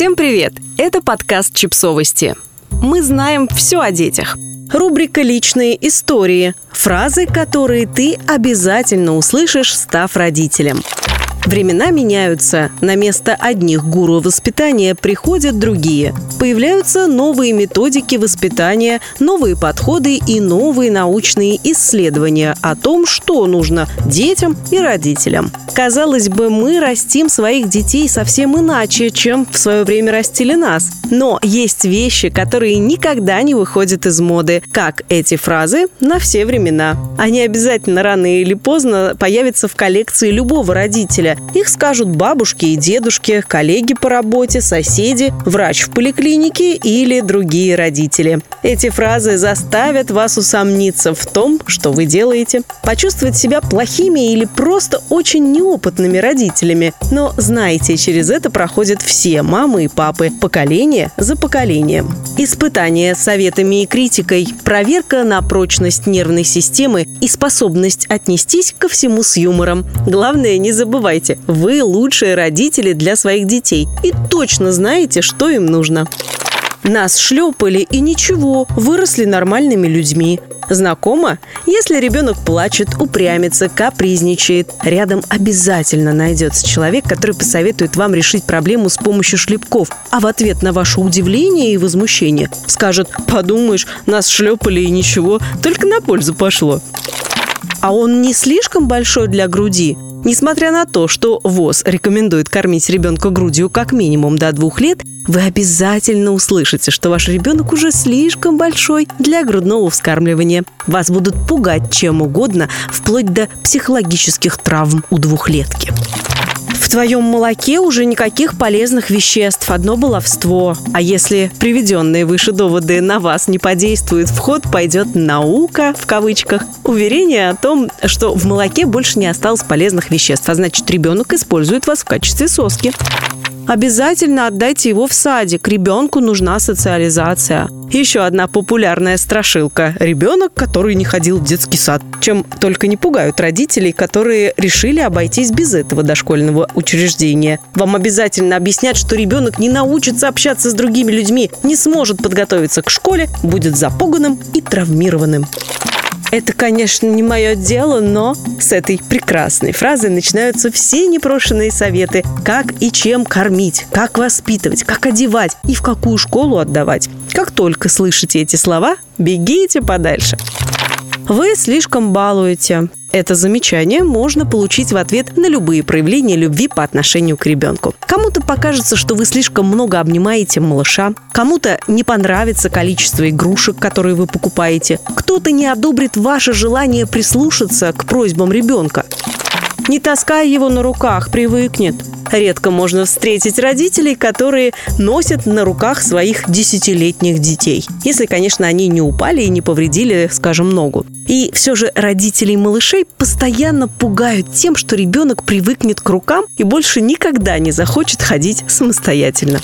Всем привет! Это подкаст «Чипсовости». Мы знаем все о детях. Рубрика «Личные истории». Фразы, которые ты обязательно услышишь, став родителем. Времена меняются. На место одних гуру воспитания приходят другие. Появляются новые методики воспитания, новые подходы и новые научные исследования о том, что нужно детям и родителям. Казалось бы, мы растим своих детей совсем иначе, чем в свое время растили нас. Но есть вещи, которые никогда не выходят из моды, как эти фразы на все времена. Они обязательно рано или поздно появятся в коллекции любого родителя. Их скажут бабушки и дедушки, коллеги по работе, соседи, врач в поликлинике или другие родители. Эти фразы заставят вас усомниться в том, что вы делаете, почувствовать себя плохими или просто очень неопытными родителями. Но знайте, через это проходят все мамы и папы, поколение за поколением. Испытание советами и критикой, проверка на прочность нервной системы и способность отнестись ко всему с юмором. Главное, не забывайте, вы лучшие родители для своих детей и точно знаете, что им нужно. Нас шлепали и ничего, выросли нормальными людьми. Знакомо? Если ребенок плачет, упрямится, капризничает, рядом обязательно найдется человек, который посоветует вам решить проблему с помощью шлепков, а в ответ на ваше удивление и возмущение скажет «Подумаешь, нас шлепали и ничего, только на пользу пошло». А он не слишком большой для груди? Несмотря на то, что ВОЗ рекомендует кормить ребенка грудью как минимум до двух лет, вы обязательно услышите, что ваш ребенок уже слишком большой для грудного вскармливания. Вас будут пугать чем угодно, вплоть до психологических травм у двухлетки твоем молоке уже никаких полезных веществ, одно баловство. А если приведенные выше доводы на вас не подействуют, в ход пойдет «наука» в кавычках. Уверение о том, что в молоке больше не осталось полезных веществ, а значит ребенок использует вас в качестве соски. Обязательно отдайте его в садик. Ребенку нужна социализация. Еще одна популярная страшилка. Ребенок, который не ходил в детский сад. Чем только не пугают родителей, которые решили обойтись без этого дошкольного учреждения. Вам обязательно объяснят, что ребенок не научится общаться с другими людьми, не сможет подготовиться к школе, будет запуганным и травмированным. Это, конечно, не мое дело, но с этой прекрасной фразы начинаются все непрошенные советы, как и чем кормить, как воспитывать, как одевать и в какую школу отдавать. Как только слышите эти слова, бегите подальше. Вы слишком балуете. Это замечание можно получить в ответ на любые проявления любви по отношению к ребенку. Кому-то покажется, что вы слишком много обнимаете малыша, кому-то не понравится количество игрушек, которые вы покупаете, кто-то не одобрит ваше желание прислушаться к просьбам ребенка. Не таскай его на руках, привыкнет. Редко можно встретить родителей, которые носят на руках своих десятилетних детей. Если, конечно, они не упали и не повредили, скажем, ногу. И все же родителей малышей постоянно пугают тем, что ребенок привыкнет к рукам и больше никогда не захочет ходить самостоятельно.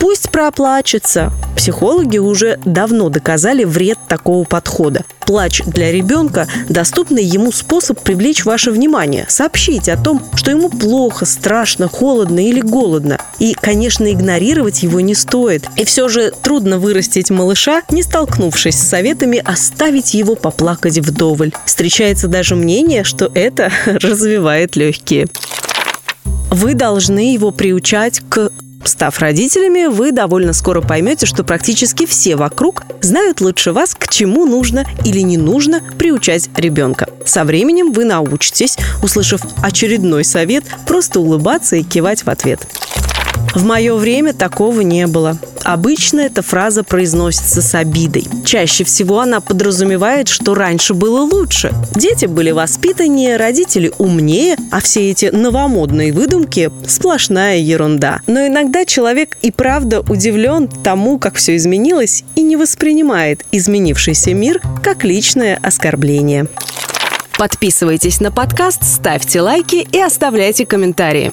Пусть проплачется. Психологи уже давно доказали вред такого подхода. Плач для ребенка – доступный ему способ привлечь ваше внимание, сообщить о том, что ему плохо, страшно, холодно или голодно. И, конечно, игнорировать его не стоит. И все же трудно вырастить малыша, не столкнувшись с советами оставить его поплакать вдоволь. Встречается даже мнение, что это развивает легкие. Вы должны его приучать к Став родителями, вы довольно скоро поймете, что практически все вокруг знают лучше вас, к чему нужно или не нужно приучать ребенка. Со временем вы научитесь, услышав очередной совет, просто улыбаться и кивать в ответ. В мое время такого не было. Обычно эта фраза произносится с обидой. Чаще всего она подразумевает, что раньше было лучше. Дети были воспитаннее, родители умнее, а все эти новомодные выдумки – сплошная ерунда. Но иногда человек и правда удивлен тому, как все изменилось, и не воспринимает изменившийся мир как личное оскорбление. Подписывайтесь на подкаст, ставьте лайки и оставляйте комментарии.